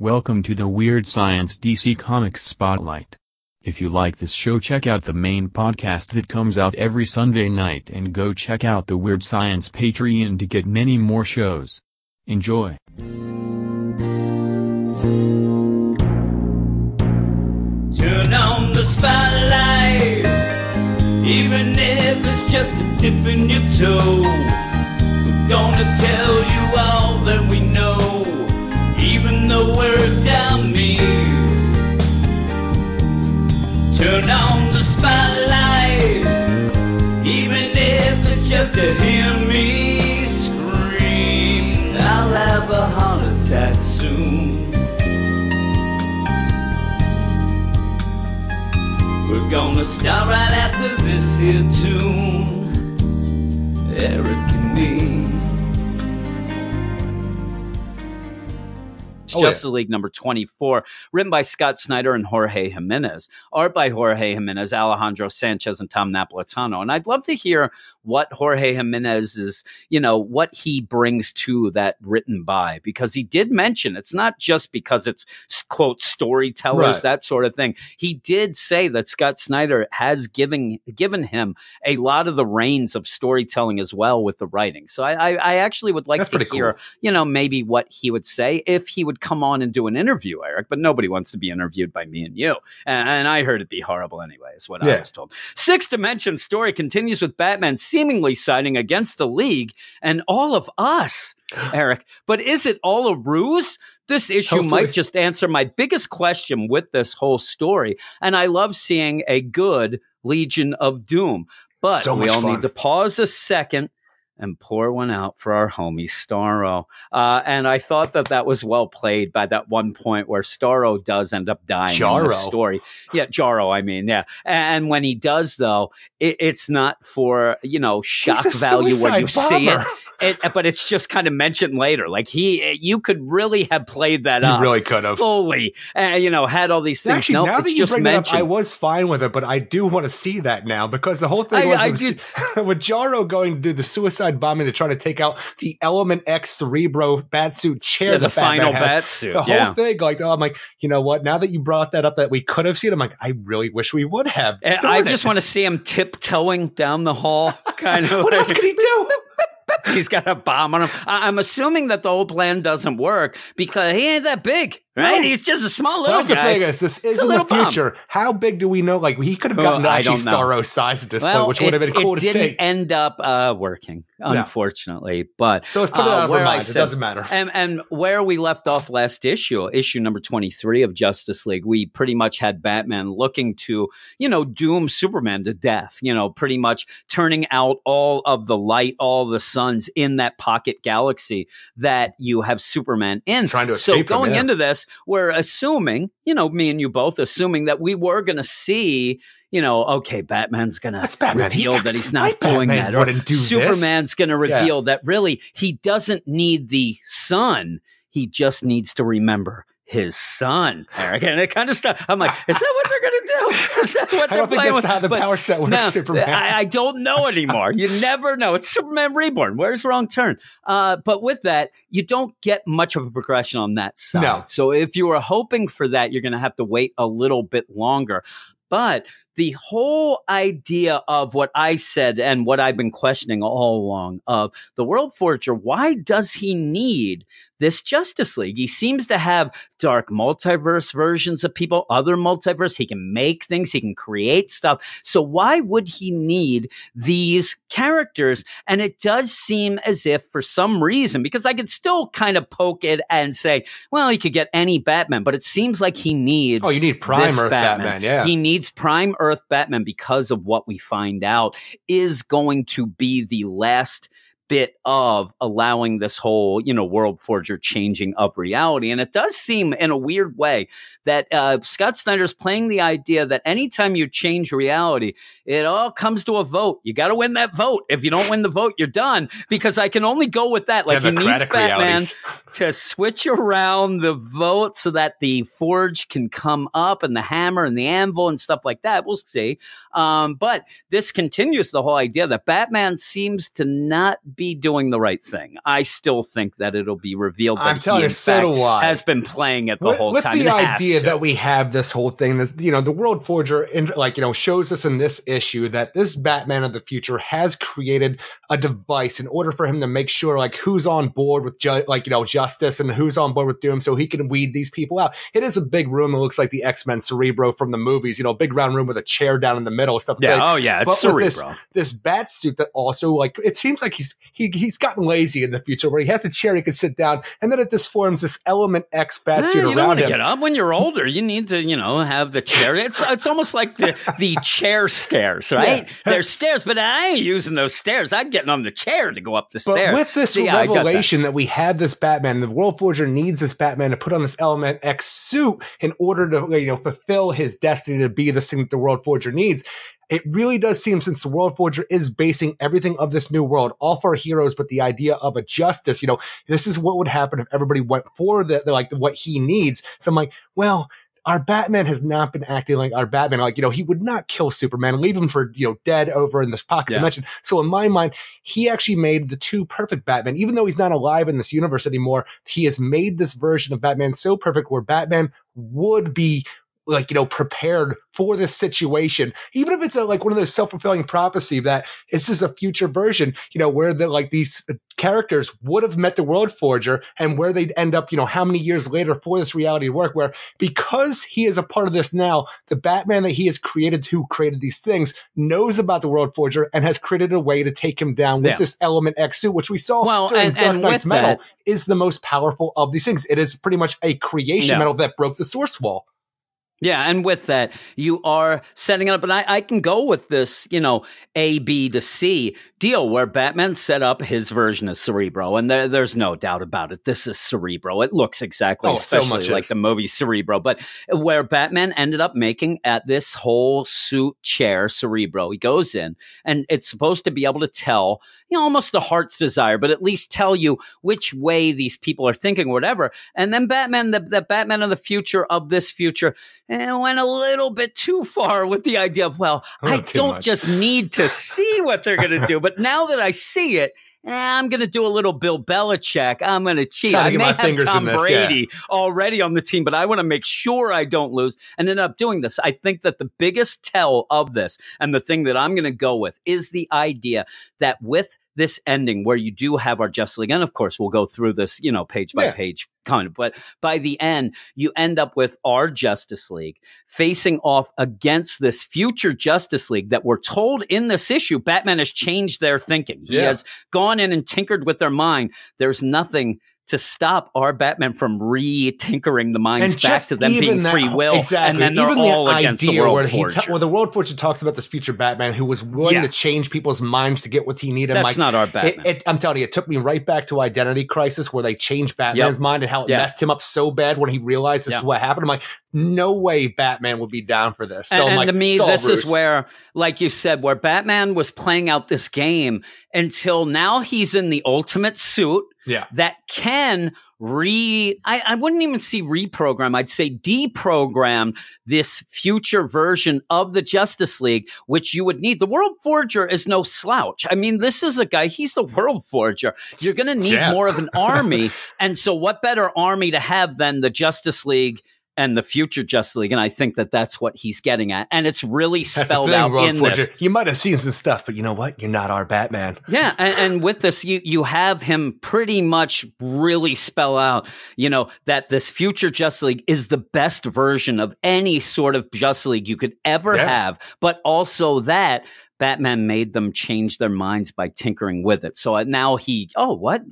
Welcome to the Weird Science DC Comics Spotlight. If you like this show, check out the main podcast that comes out every Sunday night and go check out the Weird Science Patreon to get many more shows. Enjoy. Turn on the spotlight, even if it's just a dip in your toe. We're gonna tell you all gonna start right after this here tune. Eric and me. Oh, Justice League number 24, written by Scott Snyder and Jorge Jimenez, art by Jorge Jimenez, Alejandro Sanchez, and Tom Napolitano. And I'd love to hear what Jorge Jimenez is, you know, what he brings to that written by, because he did mention it's not just because it's quote storytellers, Right. that sort of thing. He did say that Scott Snyder has given given him a lot of the reins of storytelling as well with the writing. So I, I, I actually would like That's to hear cool. you know, maybe what he would say if he would come on and do an interview, Eric. But nobody wants to be interviewed by me and you. And, and I heard it be horrible anyway, is what I was told. Six Dimension story continues with Batman seemingly siding against the League and all of us, Eric. But is it all a ruse? This issue Hopefully. might just answer my biggest question with this whole story. And I love seeing a good Legion of Doom. But So we all fun. need to pause a second and pour one out for our homie Starro. Uh, and I thought that that was well played by that one point where Starro does end up dying in the story. Yeah, Jarro, I mean, yeah. And when he does, though, it, it's not for, you know, shock value when you suicide see it. it. But it's just kind of mentioned later. Like he, you could really have played that You up. really could have. Fully, and you know, had all these things. Actually, Nope, now that you just bring that up, I was fine with it, but I do want to see that now because the whole thing I- was I with, did- with Jarro going to do the suicide bombing to try to take out the Element X Cerebro batsuit chair. Yeah, the Batman final has. bat suit. The whole yeah. thing, like, oh, I'm like, you know what? Now that you brought that up, that we could have seen, I'm like, I really wish we would have. And I it. just want to see him tiptoeing down the hall, kind of. What else could he do? He's got a bomb on him. I- I'm assuming that the whole plan doesn't work because he ain't that big, right? No. He's just a small Well, little that's the guy. thing is, this is in the future. How big do we know? Like, he could have Oh, gotten I actually. Starro size at this well, point, which would have been it- cool it to didn't end up uh, working, unfortunately. But So let's put it uh, out of our I minds. It doesn't matter. And and where we left off last issue, issue number 23 of Justice League, we pretty much had Batman looking to, you know, doom Superman to death, you know, pretty much turning out all of the light, all the suns in that pocket galaxy that you have Superman in. Trying to so escape from, going yeah. into this, we're assuming, you know, me and you both assuming that we were going to see you know, okay, Batman's gonna. He's reveal not- that he's not doing Batman that, or do this. Superman's gonna Yeah. reveal that really he doesn't need the sun. He just needs to remember his son, Eric. And it kind of stuff. I'm like, is that what they're gonna do? Is that what they're don't think playing that's with? how the But power set works, no, Superman. I, I don't know anymore. You never know. It's Superman Reborn. Where's the wrong turn? Uh, but with that, you don't get much of a progression on that side. No. So if you were hoping for that, you're going to have to wait a little bit longer. But the whole idea of what I said and what I've been questioning all along of the World Forger, why does he need this Justice League? He seems to have dark multiverse versions of people, other multiverse. He can make things, he can create stuff. So why would he need these characters? And it does seem as if for some reason, because I could still kind of poke it and say, well, he could get any Batman, but it seems like he needs oh, you need Prime Earth Batman. Yeah. he needs Prime Earth Batman because of what we find out is going to be the last bit of allowing this whole, you know, world forger changing of reality. And it does seem in a weird way that uh, Scott Snyder's playing the idea that anytime you change reality, it all comes to a vote. You got to win that vote. If you don't win the vote, you're done. Because I can only go with that. Like he needs Batman realities. to switch around the vote so that the forge can come up and the hammer and the anvil and stuff like that. We'll see. Um, but this continues the whole idea that Batman seems to not be doing the right thing. I still think that it'll be revealed that I'm telling you, so do I. has been playing it the with, whole with time. the idea that we have this whole thing, this you know, the World Forger, in, like you know, shows us in this issue that this Batman of the future has created a device in order for him to make sure like who's on board with ju- like you know justice and who's on board with doom, so he can weed these people out. It is a big room. It looks like the X Men Cerebro from the movies. You know, big round room with a chair down in the middle, and stuff. yeah, like oh yeah, it's but with this, this bat suit that also like it seems like he's he he's gotten lazy in the future where he has a chair he can sit down and then it just forms this element X bat Eh, you don't want to him. get up when you're older. You need to, you know, have the chair. It's it's almost like the the chair stairs, right? Yeah. There's stairs, but I ain't using those stairs. I'm getting on the chair to go up the But stairs. with this I got that. revelation that. we have this Batman, the World Forger needs this Batman to put on this Element X suit in order to you know fulfill his destiny to be this thing that the World Forger needs. It really does seem since the World Forger is basing everything of this new world, off our heroes, but the idea of a justice, you know, this is what would happen if everybody went for the, the like what he needs. So I'm like, well, our Batman has not been acting like our Batman. Like, you know, he would not kill Superman and leave him for, you know, dead over in this pocket Yeah. dimension. So in my mind, he actually made the two perfect Batman. Even though he's not alive in this universe anymore, he has made this version of Batman so perfect where Batman would be like, you know, prepared for this situation. Even if it's a, like one of those self-fulfilling prophecy that this is a future version, you know, where the, like these uh, characters would have met the world forger and where they'd end up, you know, how many years later for this reality to work where because he is a part of this now, the Batman that he has created who created these things knows about the world forger and has created a way to take him down with Yeah. this element X suit, which we saw Well, during and- Dark and Nights Metal that- is the most powerful of these things. It is pretty much a creation Yeah. metal that broke the source wall. Yeah, and with that, you are setting it up, and I, I can go with this, you know, A, B to C deal where Batman set up his version of Cerebro, and there, there's no doubt about it. This is Cerebro. It looks exactly, Oh, so especially much like is. the movie Cerebro, but where Batman ended up making at this whole suit chair Cerebro, he goes in, and it's supposed to be able to tell, you know, almost the heart's desire, but at least tell you which way these people are thinking, whatever. And then Batman, the, the Batman of the future of this future, and went a little bit too far with the idea of, well, I don't much. just need to see what they're going to do, but now that I see it, eh, Eh, I'm going to do a little Bill Belichick. I'm going to cheat. I get may have fingers Tom this, yeah. Brady already on the team, but I want to make sure I don't lose and end up doing this. I think that the biggest tell of this and the thing that I'm going to go with is the idea that with this ending where you do have our Justice League, and of course we'll go through this, you know, page by Yeah. page kind of, but by the end, you end up with our Justice League facing off against this future Justice League that we're told in this issue, Batman has changed their thinking. He Yeah. has gone in and tinkered with their mind. There's nothing to stop our Batman from re-tinkering the minds and back to them being that, free will, exactly. and then they're even all the against the idea world where he forger. ta- where the world forger talks about this future Batman who was willing Yeah. to change people's minds to get what he needed. That's Like, not our Batman. it, I'm telling you, it took me right back to Identity Crisis where they changed Batman's mind and how it Yeah. messed him up so bad when he realized this Yeah. is what happened. I'm like, no way Batman would be down for this. So and, and like, to me, this ruse. is where, like you said, where Batman was playing out this game until now he's in the ultimate suit yeah. that can re I, I wouldn't even see reprogram i'd say deprogram this future version of the justice league which you would need the world forger is no slouch i mean this is a guy he's the world forger you're going to need Yeah. more of an army and so what better army to have than the justice league and the future Justice League, and I think that that's what he's getting at, and it's really That's spelled out World in Forger. this. You might have seen some stuff, but you know what? You're not our Batman. Yeah, and, and with this, you you have him pretty much really spell out, you know, that this future Justice League is the best version of any sort of Justice League you could ever Yeah. have, but also that Batman made them change their minds by tinkering with it. So uh, now he, oh, what?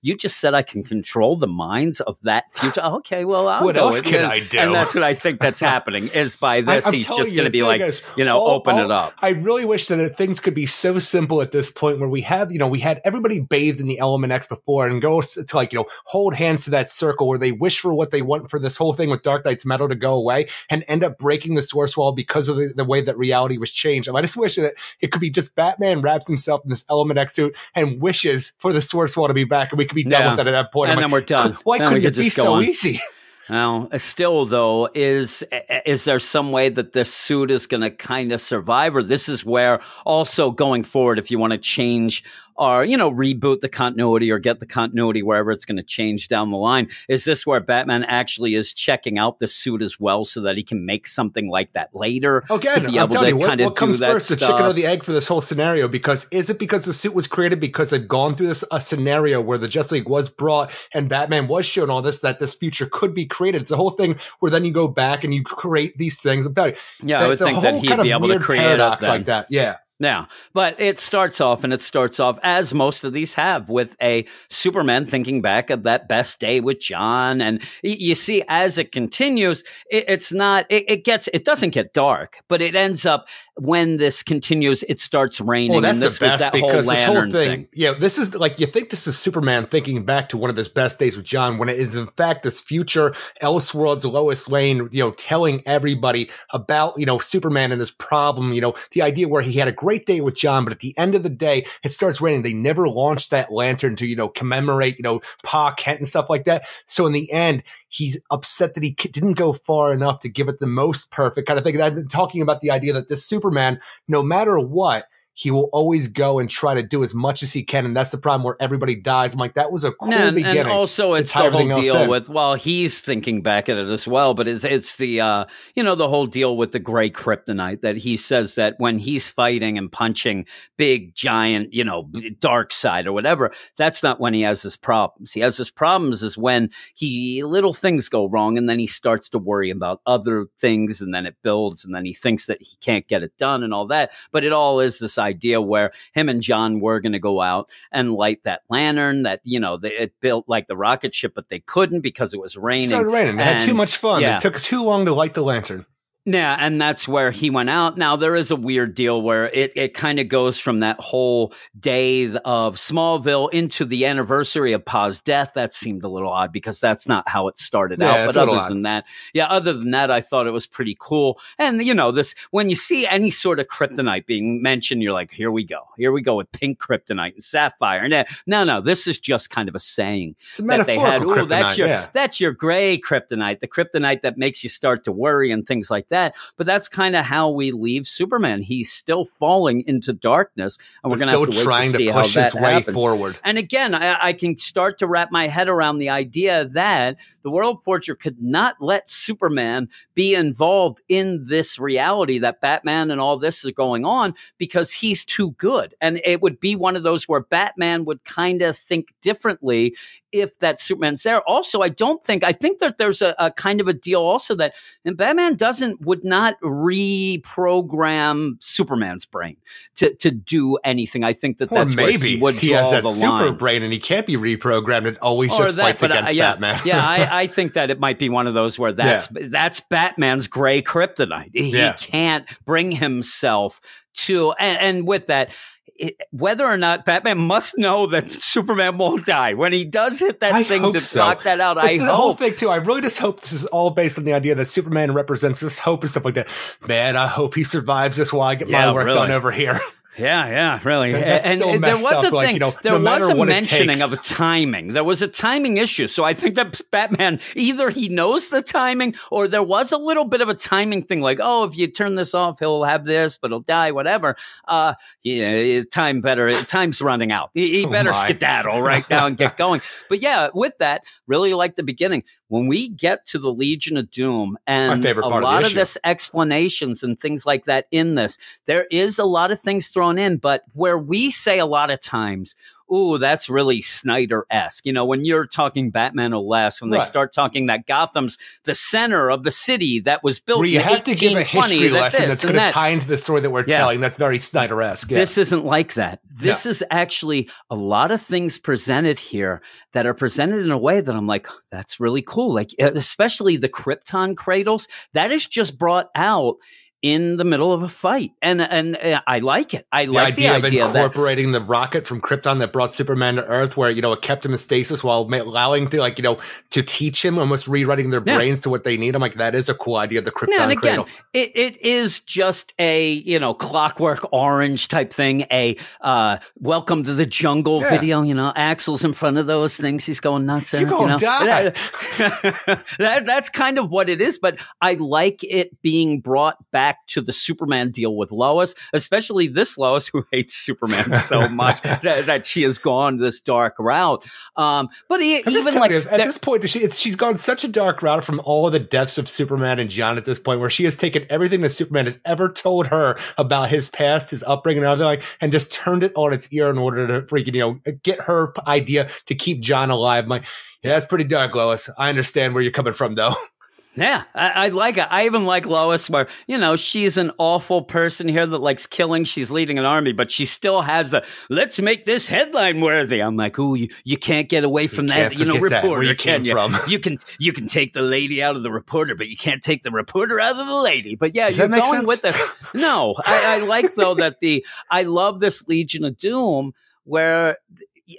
You just said I can control the minds of that future. Okay, well, I'll What else can. I do? And that's what I think that's happening is by this, I- I'm he's just going to be like, is, you know, all- open all- it up. I really wish that things could be so simple at this point where we have, you know, we had everybody bathed in the Element X before and go to like, you know, hold hands to that circle where they wish for what they want for this whole thing with Dark Nights metal to go away and end up breaking the source wall because of the, the way that reality was changed. I just wish that it could be just Batman wraps himself in this Element X suit and wishes for the source wall to be back and we could be done Yeah. with it at that point. And I'm then like, we're done. Why Then couldn't it be so on. easy? Now, still though, is is there some way that this suit is going to kind of survive, or this is where also going forward, if you want to change or you know reboot the continuity or get the continuity wherever it's going to change down the line is this where batman actually is checking out the suit as well so that he can make something like that later oh, Again, to be I'm telling you, what, what comes first, the stuff. chicken or the egg for this whole scenario? Because is it because the suit was created because it gone through this a scenario where the Justice League was brought and Batman was shown all this that this future could be created? It's a whole thing where then you go back and you create these things. I'm telling you, yeah i would it's a think whole that he'd kind be of able to create paradox like that. Yeah. Yeah, but it starts off and it starts off as most of these have with a Superman thinking back of that best day with John. And you see, as it continues, it, it's not, it, it gets, it doesn't get dark, but it ends up when this continues, it starts raining. Well, that's and this the best that because whole this whole thing, thing. yeah, this is like you think this is Superman thinking back to one of his best days with John, when it is in fact this future Elseworlds Lois Lane, you know, telling everybody about you know Superman and his problem. You know, the idea where he had a great day with John, but at the end of the day, it starts raining. They never launched that lantern to you know commemorate you know Pa Kent and stuff like that. So in the end, he's upset that he didn't go far enough to give it the most perfect kind of thing. And I'm talking about the idea that this Superman, no matter what, he will always go and try to do as much as he can, and that's the problem where everybody dies. I'm like, that was a cool and, beginning. and also it's the whole deal with well he's thinking back at it as well but it's it's the uh you know the whole deal with the gray kryptonite that he says that when he's fighting and punching big giant you know Darkseid or whatever that's not when he has his problems he has his problems is when he little things go wrong and then he starts to worry about other things and then it builds and then he thinks that he can't get it done and all that but it all is this idea where him and John were going to go out and light that lantern that you know they, it built like the rocket ship, but they couldn't because it was raining. it started raining. They had too much fun. yeah. It took too long to light the lantern. Yeah, and that's where he went out. Now there is a weird deal where it, it kind of goes from that whole day of Smallville into the anniversary of Pa's death. That seemed a little odd because that's not how it started Yeah, out. But other odd. than that, yeah, other than that, I thought it was pretty cool. And you know, this when you see any sort of kryptonite being mentioned, you're like, here we go, here we go with pink kryptonite and sapphire. And uh, no, no, this is just kind of a saying a that they had. Ooh, that's your yeah. that's your gray kryptonite, the kryptonite that makes you start to worry and things like that. But that's kind of how we leave Superman. He's still falling into darkness, and we're going to have to trying to to, push his way happens. forward. And again, I, I can start to wrap my head around the idea that the World Forger could not let Superman be involved in this reality that Batman and all this is going on because he's too good. And it would be one of those where Batman would kind of think differently if that Superman's there. Also, I don't think, I think that there's a, a kind of a deal also that and Batman doesn't, would not reprogram Superman's brain to, to do anything. I think that Or that's maybe he would he draw has that the super line. brain and he can't be reprogrammed. It always Or just that, fights uh, against yeah, Batman. yeah, I, I think that it might be one of those where that's that's Batman's gray kryptonite. He Yeah. can't bring himself to, and, and with that, it, whether or not Batman must know that Superman won't die when he does hit that I thing to so. knock that out. I That's the whole hope. thing too. I really just hope this is all based on the idea that Superman represents this hope and stuff like that. Man, I hope he survives this while I get Yeah, my work really. done over here. Yeah, yeah, really. And and there was up, a like, thing. you know, there no was a mentioning of a timing. There was a timing issue. So I think that Batman either he knows the timing, or there was a little bit of a timing thing. Like, oh, if you turn this off, he'll have this, but he'll die. Whatever. Uh, yeah, time better. Time's running out. He, he Oh, better my. skedaddle right now and get going. But yeah, with that, really like the beginning when we get to the Legion of Doom and a part of lot of this explanations and things like that in this, there is a lot of things thrown in, but where we say a lot of times, Ooh, that's really Snyder esque. You know, when you're talking Batman or less, when they start talking that Gotham's the center of the city that was built Where you have to give a history that lesson that's going to that. tie into the story that we're Yeah. telling. That's very Snyder-esque. Yeah. This isn't like that. This is actually a lot of things presented here that are presented in a way that I'm like, that's really cool. Like, especially the Krypton cradles, that is just brought out in the middle of a fight. And, and uh, I like it. I the like idea, the idea of that, incorporating the rocket from Krypton that brought Superman to Earth, where you know it kept him in stasis while allowing to like you know to teach him, almost rewriting their Yeah. brains to what they need. I'm like, that is a cool idea. The Krypton Yeah, and again, it, it is just a you know clockwork orange type thing. A uh, welcome to the jungle Yeah. video. You know, Axl's in front of those things. He's going nuts. You're gonna you know? die. that, that's kind of what it is. But I like it being brought back back to the Superman deal with Lois, especially this Lois who hates Superman so much that, that, she has gone this dark route. Um, but he, even like you, at this point, she, she's gone such a dark route from all the deaths of Superman and John at this point, where she has taken everything that Superman has ever told her about his past, his upbringing, and everything, like, and just turned it on its ear in order to freaking, you know, get her idea to keep John alive. I'm like, yeah, that's pretty dark, Lois. I understand where you're coming from, though. Yeah, I, I, like it. I even like Lois, where you know she's an awful person here that likes killing. She's leading an army, but she still has the "let's make this headline worthy." I'm like, "Ooh, you, you can't get away from you that, you know, reporter, you can you? From. You can you can take the lady out of the reporter, but you can't take the reporter out of the lady." But yeah, Does you're going sense? with it. No, I, I like though that the I love this Legion of Doom where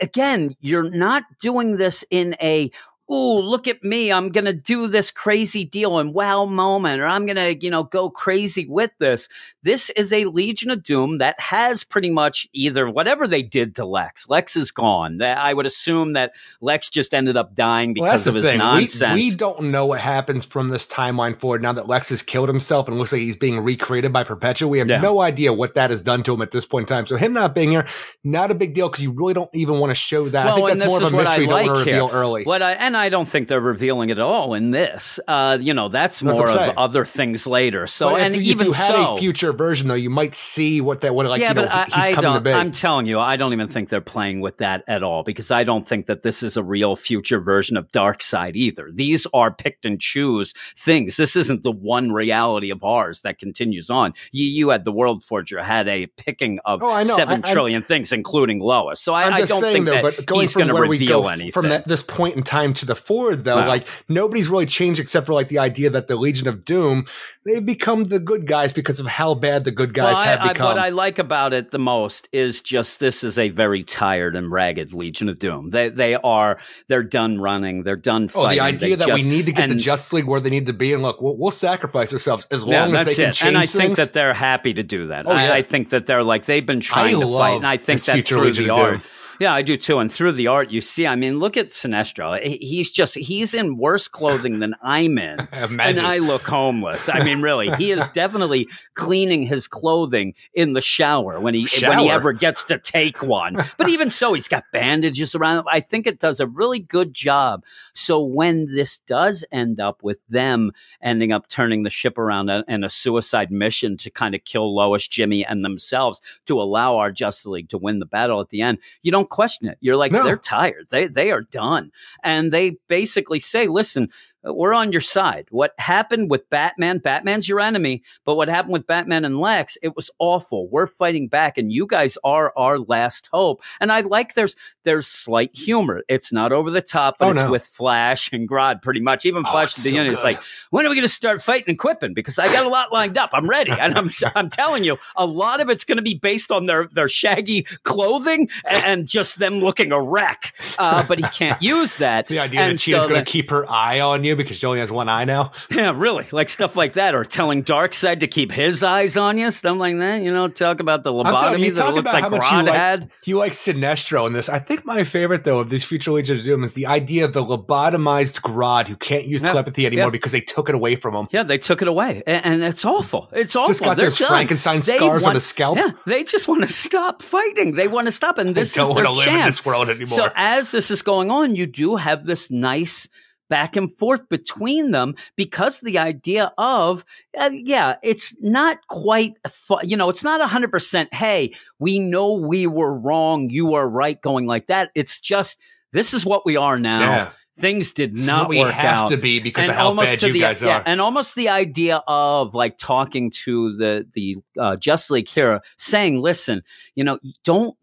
again, you're not doing this in a ooh, look at me, I'm going to do this crazy deal and wow moment, or I'm going to, you know, go crazy with this. This is a Legion of Doom that has pretty much either whatever they did to Lex. Lex is gone. I would assume that Lex just ended up dying because well, of his thing. nonsense. We, we, don't know what happens from this timeline forward now that Lex has killed himself and looks like he's being recreated by Perpetua. We have yeah. no idea what that has done to him at this point in time. So him not being here, not a big deal because you really don't even want to show that. Well, I think that's more of a mystery you don't want to reveal early. What I, and I don't think they're revealing it at all in this. Uh, you know, that's, that's more of other things later. So, and if, even if you had so, a future version, though, you might see what that would like. Yeah, you know, but I, he's I coming to bed. I'm telling you, I don't even think they're playing with that at all because I don't think that this is a real future version of Darkseid either. These are picked and choose things. This isn't the one reality of ours that continues on. You, you had the World Forger had a picking of oh, seven I, trillion things, including Lois. So I, I don't saying, think though, that but going he's from going to where we reveal go anything. from that, this point in time to the forward, though, like nobody's really changed except for like the idea that the Legion of Doom they've become the good guys because of how bad the good guys well, have I, become. I, what I like about it the most is just this is a very tired and ragged Legion of Doom. They they are they're done running. They're done fighting. Oh, the idea they that just, we need to get and, the Justice League where they need to be, and look, we'll, we'll sacrifice ourselves as long yeah, as they can it. change And I things. think that they're happy to do that. Oh, yeah. I, I, think that they're like they've been trying I to fight, and I think this that future through Legion the art. Doom. Yeah, I do too. And through the art, you see, I mean, look at Sinestro. He's just, he's in worse clothing than I'm in. and I look homeless. I mean, really, he is definitely cleaning his clothing in the shower when he, Shower? when he ever gets to take one. But even so, he's got bandages around him. I think it does a really good job. So when this does end up with them ending up turning the ship around and a suicide mission to kind of kill Lois, Jimmy, and themselves to allow our Justice League to win the battle at the end, you don't question it. You're like, No. they're tired. They they are done. And they basically say, listen, we're on your side. What happened with Batman? Batman's your enemy, but what happened with Batman and Lex? It was awful. We're fighting back, and you guys are our last hope. And I like there's there's slight humor. It's not over the top, but Oh, it's no. with Flash and Grodd pretty much. Even Oh, Flash it's at the so beginning is like, when are we going to start fighting and quipping? Because I got a lot lined up. I'm ready, and I'm I'm telling you, a lot of it's going to be based on their their shaggy clothing and, just them looking a wreck. Uh, but he can't use that. the idea And that Cheetah's so going to keep her eye on you because she only has one eye now. yeah, really, like stuff like that, or telling Darkseid to keep his eyes on you, stuff like that. You know, talk about the lobotomy that looks like you Grodd like, had. you like Sinestro in this. I think my favorite though of these future Legion of Doom is the idea of the lobotomized Grodd who can't use Yeah, telepathy anymore yeah. because they took it away from him. Yeah, they took it away, and, and it's awful. It's awful. Just got They're those done. Frankenstein They scars on want- his scalp. Yeah, they just want to stop fighting. They want to stop, and this I don't is want to live chance. in this world anymore. So as this is going on, you do have this nice back and forth between them because the idea of uh, yeah it's not quite you know it's not 100% hey we know we were wrong you are right going like that it's just this is what we are now Yeah. Things did is not we work have out to be because and of how almost bad you the, guys yeah, are. and almost the idea of like talking to the the uh, Just League here, saying, "Listen, you know, don't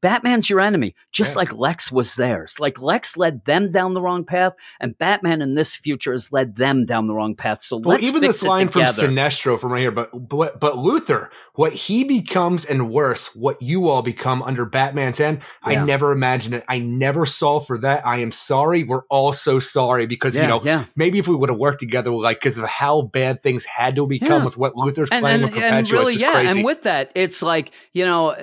Batman's your enemy, just Yeah. like Lex was theirs. Like Lex led them down the wrong path, and Batman in this future has led them down the wrong path. So Well, let's even this line from. Sinestro from right here, but, but but Luther, what he becomes and worse, what you all become under Batman's hand, I never imagined it. I never saw for that. I am sorry. We're all so sorry because, you know, yeah. maybe if we would have worked together, like, because of how bad things had to become Yeah. with what Luther's and, playing and, with and really, yeah, crazy. and with that, it's like you know,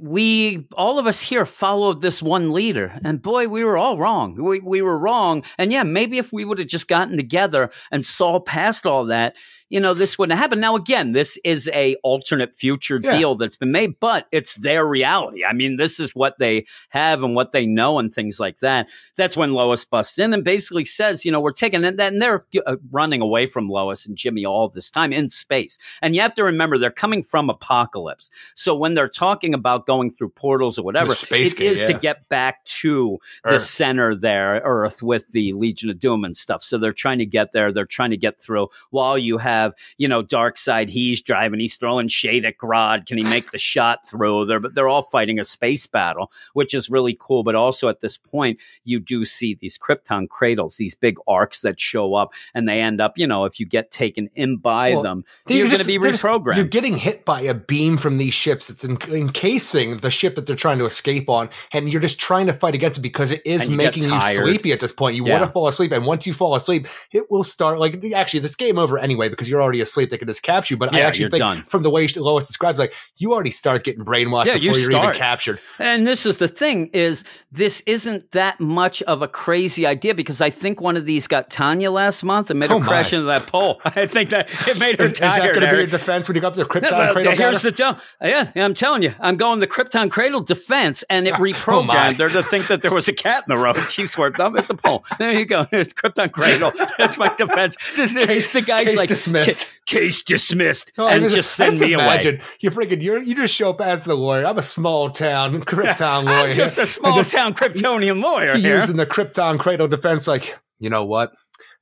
we all of us here followed this one leader, and boy, we were all wrong. We we were wrong, and yeah, maybe if we would have just gotten together and saw past all that, you know, this wouldn't have happened. Now, again, this is a alternate future Yeah. deal that's been made, but it's their reality. I mean, this is what they have and what they know, and things like that. That's when Lois busts in and basically says, you know, we're taking and then they're uh, running away from Lois and Jimmy all this time in space. And you have to remember they're coming from Apokolips. So when they're talking about going through portals or whatever, space it gate, is to get back to the Earth. center there, Earth, with the Legion of Doom and stuff. So they're trying to get there. They're trying to get through while you have, you know, Darkseid. He's driving. He's throwing shade at Grodd. Can he make the shot through? They're but they're all fighting a space battle, which is really cool. But also at this point, you do see these Krypton cradles, these big arcs that show up, and they end up, you know, if you get taken in by Well, them, you're going to be they're just- reprogrammed. You're getting hit by a beam from these ships. It's en- encasing the ship that they're trying to escape on, and you're just trying to fight against it because it is making you sleepy at this point. You Yeah. want to fall asleep, and once you fall asleep, it will start like actually this game over anyway because you're already asleep. They can just capture you. But I actually think done. from the way Lois describes, like you already start getting brainwashed Yeah, before you are even captured. And this is the thing is this isn't that much of a crazy idea because I think one of these got Tanya last month and made Oh, her crash into that pole. I think that it made her Is, is that tired. going to be your defense when you go up to the Krypton No, cradle? here's the deal. Yeah, yeah, I'm telling you, I'm going the Krypton Cradle defense, and it Oh, reprogrammed her to think that there was a cat in the road. She swerved up at the pole. There you go. It's Krypton Cradle. That's my defense. Case- the guy's like dismissed. "Ca- Case dismissed, Oh, and just I send me away. imagine you freaking you you just show up as the lawyer. I'm a small town Krypton lawyer. I'm just a small town Kryptonian lawyer He here. using the Krypton Cradle defense, like, you know what?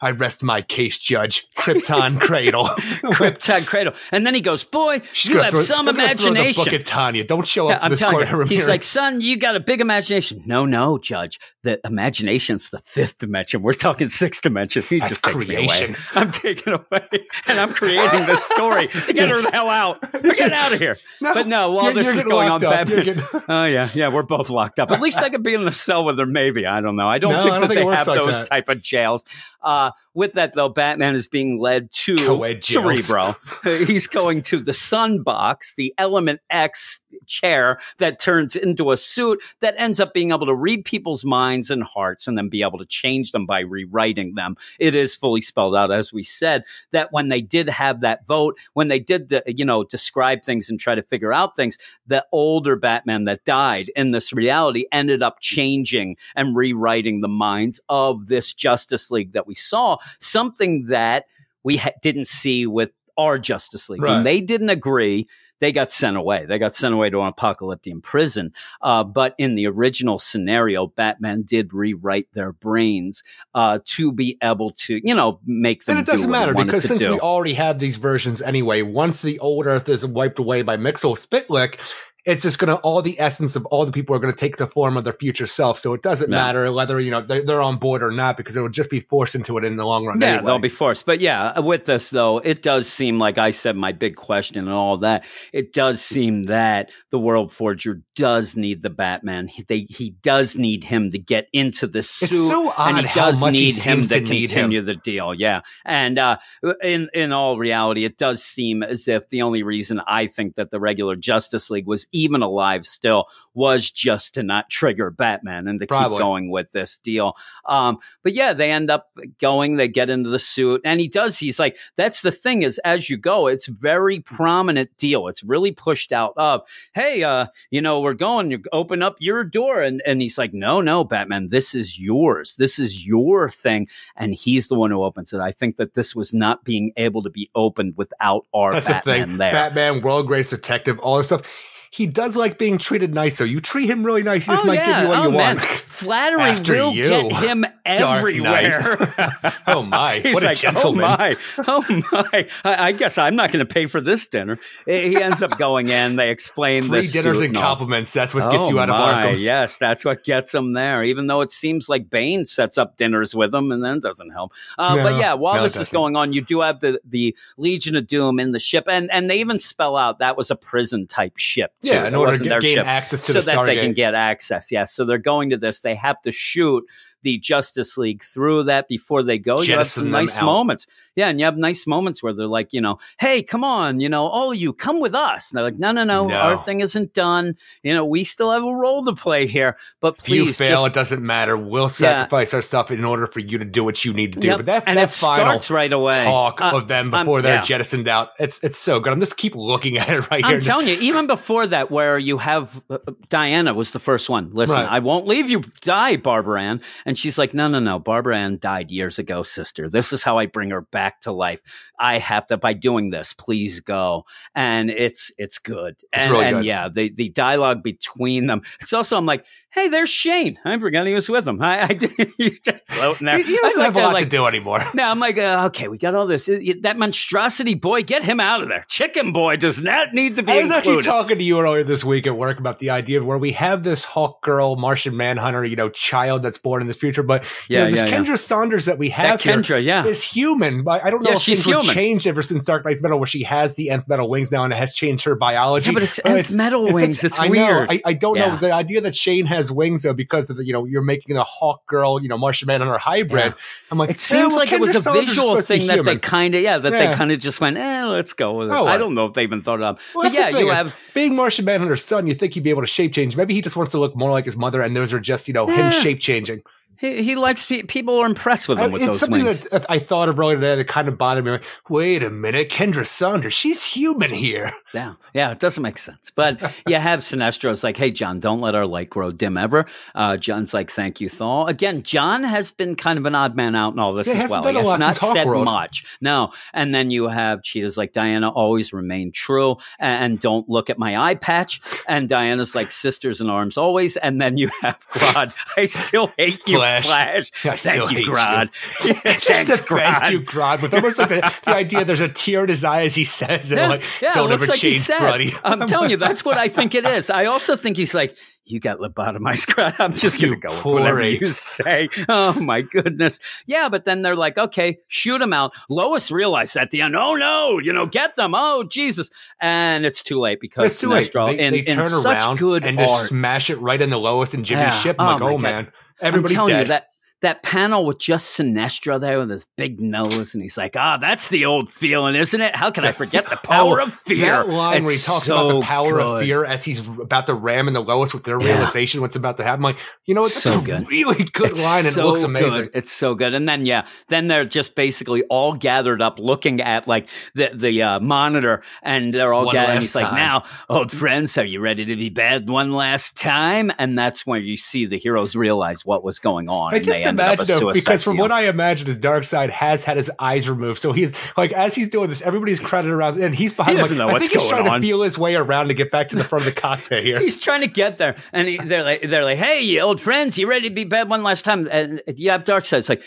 I rest my case, Judge. Krypton Cradle. Krypton Cradle. And then he goes, Boy, She's you have throw- some they're throw the imagination. book at Tanya. Don't show Yeah, up to I'm this courtroom. you. He's like, son, you got a big imagination. No, no, Judge. The imagination's the fifth dimension. We're talking sixth dimension. He That's just takes creation. me away. I'm taking away, and I'm creating this story to get her the hell out. We're getting out of here. No, but no, while this is going on, locked up. You're Batman. getting- Oh yeah, yeah, we're both locked up. At least I could be in the cell with her. Maybe I don't know. I don't No, think I don't that think they have those type of jails. Uh, Uh, with that though, Batman is being led to Co-ed. Cerebro. He's going to the Sun Box, the Element X chair that turns into a suit that ends up being able to read people's minds and hearts and then be able to change them by rewriting them. It is fully spelled out, as we said, that when they did have that vote, when they did, the, you know, describe things and try to figure out things, the older Batman that died in this reality ended up changing and rewriting the minds of this Justice League that we saw, something that we ha- didn't see with our Justice League. Right. When they didn't agree, they got sent away. They got sent away to an apocalyptic prison. Uh, but in the original scenario, Batman did rewrite their brains uh, to be able to, you know, make them. And it doesn't what matter because since do. we already have these versions anyway, once the old Earth is wiped away by Mxyzptlk, it's just going to, all the essence of all the people are going to take the form of their future self. So it doesn't Yeah. matter whether, you know, they're, they're on board or not because it will just be forced into it in the long run Yeah, anyway. they'll be forced. But yeah, with this though, it does seem like I said my big question and all that. It does seem that the World Forger does need the Batman. He, they, he does need him to get into the suit. It's so and odd he how does much he need him to, to need him. continue the deal. Yeah, and uh, in in all reality, it does seem as if the only reason I think that the regular Justice League was even alive still was just to not trigger Batman and to Probably. keep going with this deal. Um, but yeah, they end up going. They get into the suit, and he does. He's like, that's the thing is, as you go, it's very prominent deal. It's really pushed out of, hey, uh, you know, we're going. You open up your door, and and he's like, no, no, Batman, this is yours. This is your thing, and he's the one who opens it. I think that this was not being able to be opened without our That's Batman the thing. there. Batman, world greatest detective, all this stuff. He does like being treated nice, so you treat him really nice. He just oh, might yeah. give you what oh, you man. want. Flattery After will you, get him everywhere. Oh my, He's what a like, gentleman. Oh my, oh my. I, I guess I'm not going to pay for this dinner. He ends up going in. They explain Free this dinners suit and all. compliments. That's what gets Oh you out of my, Arkham. Yes, that's what gets him there. Even though it seems like Bane sets up dinners with him, and then doesn't help. Uh, No, but yeah, while no, this is going on, you do have the the Legion of Doom in the ship, and and they even spell out that was a prison type ship. Yeah, in order to wasn't get, their gain ship access to so the that they can get access. Yes, so they're going to this. They have to shoot the Justice League through that before they go. you have some nice out. moments. Yeah, and you have nice moments where they're like, you know, hey, come on, you know, all of you, come with us. And they're like, no, no, no, No. our thing isn't done. You know, we still have a role to play here. But If you fail, just- it doesn't matter. We'll sacrifice our stuff in order for you to do what you need to do. Yep, But that, and that it final starts right away. talk Uh, of them um, before they're yeah. jettisoned out, it's it's so good. I'm just keep looking at it right here. I'm and just- telling you, even before that, where you have uh, uh, Diana was the first one. Listen, Right. I won't leave you die, Barbara Ann. And she's like, no, no, no. Barbara Ann died years ago, sister. This is how I bring her back to life. I have to by doing this. Please go. And it's it's good. It's and, really and good. yeah, the the dialogue between them. It's also I'm like, hey, there's Shane. I forgot he was with him. I, I he's just floating there. he, doesn't like have a that, lot like, to do anymore. now I'm like, uh, okay, we got all this. That monstrosity boy, get him out of there. Chicken boy does not need to be I was actually talking to you earlier this week at work about the idea of where we have this Hawk Girl, Martian Manhunter, you know, child that's born in this future, but you know, this yeah, yeah. Kendra Saunders that we that have here Kendra, yeah. is human. But I don't know Yeah, if she's things human. changed ever since Dark Nights Metal, where she has the nth metal wings now and it has changed her biology. Yeah, but it's But nth metal it's wings. such- It's I know. weird. I, I don't Yeah. know the idea that Shane has wings though because of the you know you're making the Hawk Girl, you know, Martian Manhunter hybrid. I'm like, It seems eh, well, like it was a visual supposed to be thing that they kind of, yeah, that they kind of just went, eh, let's go with it. Oh, I don't know if they even thought it up. Well, but yeah, you have, being Martian Manhunter's son, you think he'd be able to shape change. Maybe he just wants to look more like his mother, and those are just you know him shape changing. He, he likes, pe- people are impressed with him with It's those something that I thought of earlier today that kind of bothered me. Like, Wait a minute, Kendra Saunders, she's human here. Yeah, yeah, it doesn't make sense. But you have Sinestro's like, hey, John, don't let our light grow dim ever. Uh, John's like, thank you, Thaal. Again, John has been kind of an odd man out in all this Yeah, as well. done he has not said much. No. And then you have Cheetah's like, Diana, always remain true and don't look at my eye patch. And Diana's like, sisters in arms always. And then you have Grodd, I still hate you, Flash. Flash. I thank you. Grodd. Just Thanks, to thank you, Grodd, with almost like the, the idea there's a tear in his eye as he says it, like, yeah, don't it ever like change, buddy. I'm telling you, that's what I think it is. I also think he's like, you got lobotomized, Grant. I'm just going to go with whatever you say. Oh, my goodness. Yeah, but then they're like, okay, shoot him out. Lois realized at the end, oh, no, you know, get them. Oh, Jesus. And it's too late because It's too late. They, in, they turn around good and art. just smash it right in the Lois and Jimmy's Yeah. ship. I'm Oh like, oh, God. man, everybody's dead. you that that panel with just Sinestro there with his big nose, and he's like, "Ah, that's the old feeling, isn't it? How can I forget the power Oh, of fear?" That line where he It's talks about the power of fear as he's about to ram in the lowest with their Yeah. realization what's about to happen. Like, you know? That's So a good. really good It's line and so it looks amazing. Good. It's so good. And then yeah, then they're just basically all gathered up, looking at like the the uh, monitor, and they're all One gathered. He's like, "Now, old friends, are you ready to be bad one last time?" And that's when you see the heroes realize what was going on. I and just they ended up a imagine though, because from deal. what I imagine, his Darkseid has had his eyes removed. So he's like, as he's doing this, everybody's crowded around, and he's behind. He doesn't like, know I think he's trying on. to feel his way around to get back to the front of the cockpit here. He's trying to get there, and he, they're like, "They're like, hey, you old friends, you ready to be bad one last time?" And you have Darkseid. It's like,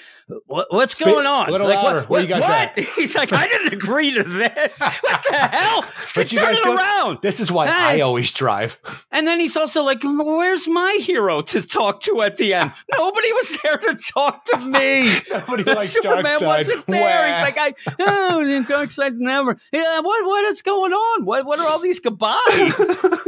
what, "What's Spit- going on?" like, louder. Where you guys what? He's like, "I didn't agree to this. What the hell? But you Turn guys it around." This is why Hey. I always drive. And then he's also like, "Where's my hero to talk to at the end? Nobody was there to talk to me." Nobody likes Superman Darkseid. wasn't there. Wah. He's like, I, oh, Darkseid's never. Yeah, what, what is going on? What, what are all these goodbyes?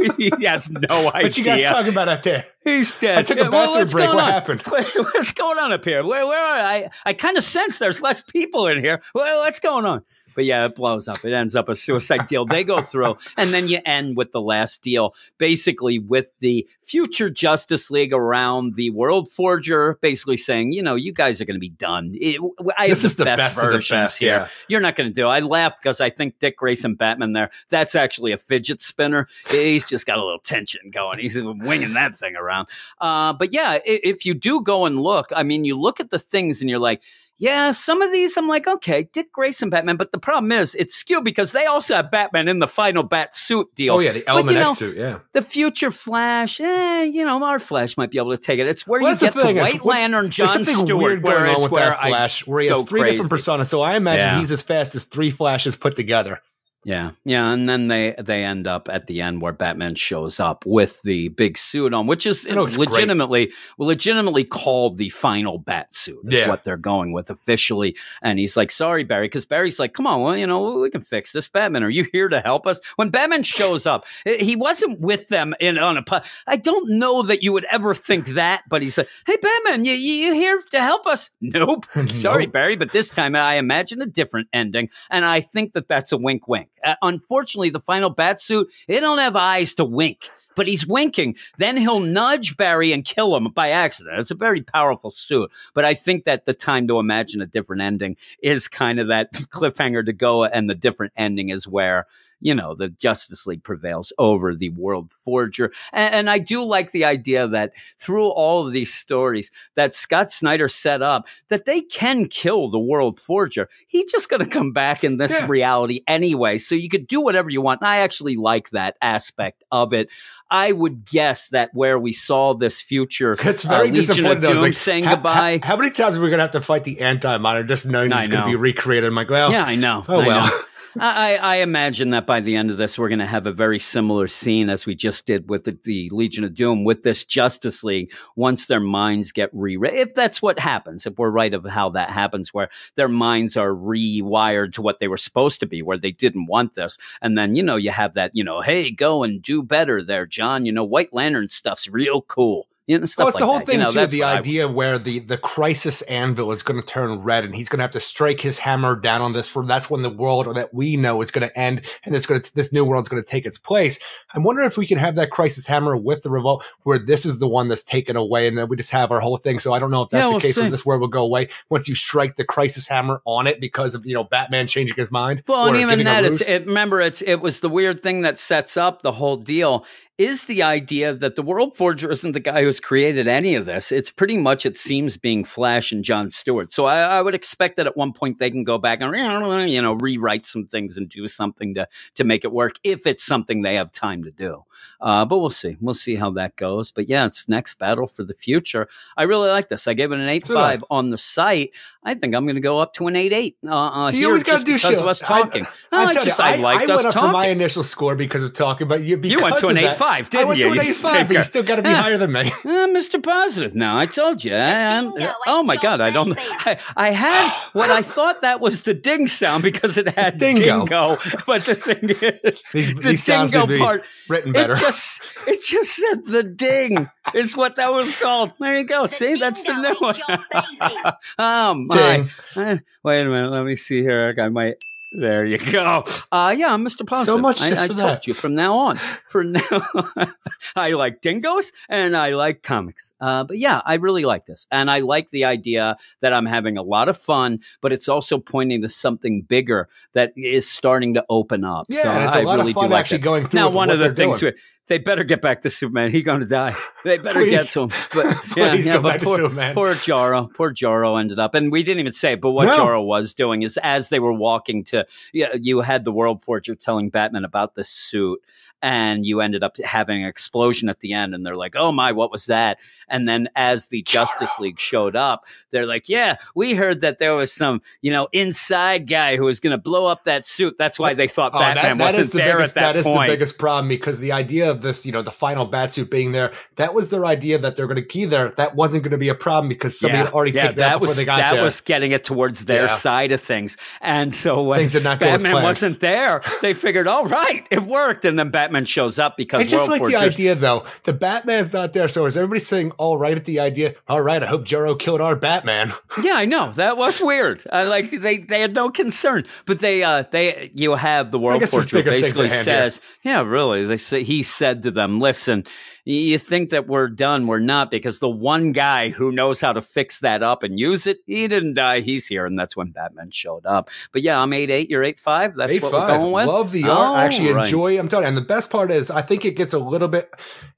he has no idea. What you guys talking about out there? He's dead. I took a well, bathroom what's break. What on? happened? What's going on up here? Where, where are I? I kind of sense there's less people in here. Well, what's going on? But yeah, it blows up. It ends up a suicide deal. They go through, and then you end with the last deal, basically with the future Justice League around the World Forger, basically saying, you know, you guys are going to be done. It, This is the best of the best, here. yeah. You're not going to do. it. I laughed because I think Dick Grayson Batman there. That's actually a fidget spinner. He's just got a little tension going. He's winging that thing around. Uh, but yeah, if you do go and look, I mean, you look at the things and you're like. Yeah, some of these I'm like, okay, Dick Grayson Batman, but the problem is it's skewed because they also have Batman in the final bat suit deal. Oh yeah, the But, Element you know, suit. Yeah. The future Flash, eh, you know, our Flash might be able to take it. It's where Well, you get the thing, White what's- Lantern John Stewart, weird going where on with where that I Flash, where he has three different personas. So I imagine Yeah. he's as fast as three Flashes put together. Yeah, yeah, and then they they end up at the end where Batman shows up with the big suit on, which is It looks great. legitimately legitimately called the final bat suit. Is Yeah. what they're going with officially. And he's like, "Sorry, Barry," because Barry's like, "Come on, well, you know, we can fix this." Batman, are you here to help us? When Batman shows up, he wasn't with them in on a. pu- I don't know that you would ever think that, but he's like, "Hey, Batman, you you here to help us?" Nope. Sorry, Nope. Barry, but this time I imagine a different ending, and I think that that's a wink, wink. Uh, unfortunately, the final bat suit it don't have eyes to wink, but he's winking. Then he'll nudge Barry and kill him by accident. It's a very powerful suit, but I think that the time to imagine a different ending is kind of that cliffhanger to go, and the different ending is where. You know, the Justice League prevails over the World Forger. And, and I do like the idea that through all of these stories that Scott Snyder set up, that they can kill the World Forger. He's just going to come back in this Yeah. reality anyway. So you could do whatever you want. And I actually like that aspect of it. I would guess that where we saw this future, It's very uh, disappointing. Doom like, saying how- goodbye. How, how many times are we going to have to fight the anti-monitor just knowing I it's going to be recreated? I'm like, well, yeah, I know. oh I well. know. I, I imagine that by the end of this, we're going to have a very similar scene as we just did with the, the Legion of Doom with this Justice League. Once their minds get rewritten, if that's what happens, if we're right of how that happens, where their minds are rewired to what they were supposed to be, where they didn't want this, and then you know you have that, you know, hey, go and do better there, John. You know, White Lantern stuff's real cool. You know, stuff Well, it's the whole that. thing you know, too. The I- idea where the the crisis anvil is going to turn red, and he's going to have to strike his hammer down on this. For that's when the world that we know is going to end, and it's going to this new world is going to take its place. I'm wondering if we can have that crisis hammer with the revolt, where this is the one that's taken away, and then we just have our whole thing. So I don't know if that's Yeah, the we'll case see. where this world will go away once you strike the crisis hammer on it because of you know Batman changing his mind. Well, and even that, it's, it, remember it's it was the weird thing that sets up the whole deal is the idea that the World Forger isn't the guy who's created any of this. It's pretty much it seems being Flash and John Stewart. So I, I would expect that at one point they can go back and you know rewrite some things and do something to to make it work if it's something they have time to do. Uh, but we'll see. We'll see how that goes. But yeah, it's next battle for the future. I really like this. I gave it an eight So did I. five on the site. I think I'm going to go up to an eight eight. Uh, uh, So you always got to do because shit. of us talking. No, I, I, tell just you, I, I, liked I us went up for my initial score because of talking, but you, You went because to an of that- 8.5, I didn't went you? to an eight five, but you still got to be Yeah. higher than me. Uh, Mr. Positive. Now I told you. I, I'm- dingo oh my God! I don't. I, I had what I thought that was the ding sound because it had It's dingo. dingo. But the thing is, These- the these sounds dingo need to be part. Written better. It just it just said the ding is what that was called. There you go. The See, that's the new one. ain't your baby. oh my! Ding. Eh, Wait a minute. Let me see here. I might. There you go. Uh, yeah, I'm Mr. Positive. So much I, I for told that. you from now on. For now, I like dingoes and I like comics. Uh, but yeah, I really like this, and I like the idea that I'm having a lot of fun, but it's also pointing to something bigger that is starting to open up. Yeah, so it's a I lot really of do fun like actually that. going through Now, one of the things doing. They better get back to Superman. He's going to die. They better get to him. But yeah, Please yeah, go but back to poor, Superman. poor Jarro, poor Jarro ended up, and we didn't even say. But what No. Jarro was doing is, as they were walking to, yeah, you had the World Forger telling Batman about the suit, and you ended up having an explosion at the end, and they're like, "Oh my, what was that?" And then as the Justice League showed up, they're like, "Yeah, we heard that there was some, you know, inside guy who was going to blow up that suit. That's why they thought Oh, Batman that, that wasn't the there biggest, at that, that is point." the biggest problem because the idea of this, you know, the final batsuit being there, that was their idea that they're going to key there. That wasn't going to be a problem because somebody had already taken that before was they got there. that there. was getting it towards their Yeah. side of things, and so when Things did not Batman wasn't there, they figured, "All right, it worked," and then Batman shows up because I just World like the Forger's- idea though. The Batman's not there, so is everybody saying all right at the idea? All right, I hope Jarro killed our Batman. Yeah, I know that was weird. I like they they had no concern, but they uh they you have the World guess there's Forger bigger things basically hand here. says, yeah, really. They say he said to them, listen. You think that we're done? We're not because the one guy who knows how to fix that up and use it, he didn't die. He's here, and that's when Batman showed up. But yeah, I'm eight eight. You're eight five. That's Eight what five. we're going with. I love the art. I actually right. enjoy. I'm telling you, and the best part is, I think it gets a little bit.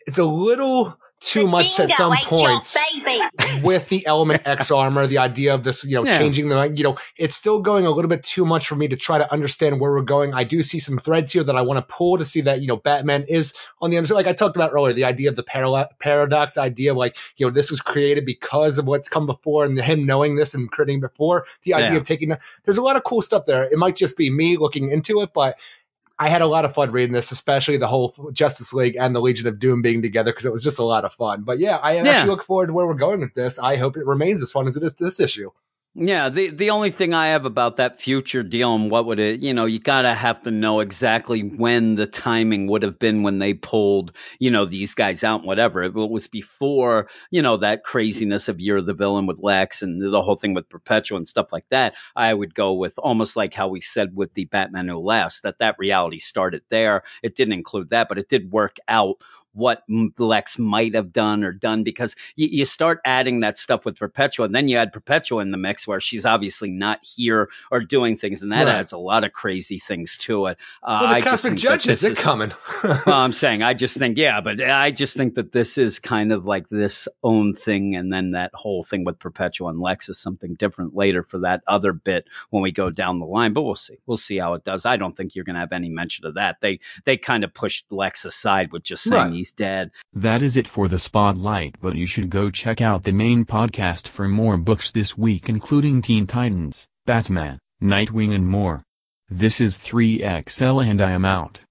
It's a little too The much at some ain't points. with the element X armor, the idea of this, you know, Yeah. changing the, you know, it's still going a little bit too much for me to try to understand where we're going. I do see some threads here that I want to pull to see that, you know, Batman is on the other side. Like I talked about earlier, the idea of the parala- paradox idea, of like, you know, this was created because of what's come before and him knowing this and creating before the idea Yeah. of taking, there's a lot of cool stuff there. It might just be me looking into it, but I had a lot of fun reading this, especially the whole Justice League and the Legion of Doom being together because it was just a lot of fun. But yeah, I Yeah. actually look forward to where we're going with this. I hope it remains as fun as it is this issue. Yeah, the the only thing I have about that future deal and what would it, you know, you gotta have to know exactly when the timing would have been when they pulled, you know, these guys out and whatever. It was before, you know, that craziness of Year of the Villain with Lex and the whole thing with Perpetua and stuff like that, I would go with almost like how we said with the Batman Who Laughs, that that reality started there. It didn't include that, but it did work out what Lex might have done or done because you, you start adding that stuff with Perpetua, and then you add Perpetua in the mix where she's obviously not here or doing things, and that Right. adds a lot of crazy things to it. Uh, Well, the I just Cosmic Judges, is- coming. well, I'm saying I just think yeah, but I just think that this is kind of like this own thing, and then that whole thing with Perpetua and Lex is something different later for that other bit when we go down the line. But we'll see. We'll see how it does. I don't think you're going to have any mention of that. They they kind of pushed Lex aside with just saying Right. He's dead. That is it for the spotlight, but you should go check out the main podcast for more books this week, including Teen Titans, Batman, Nightwing, and more. This is 3XL, and I am out.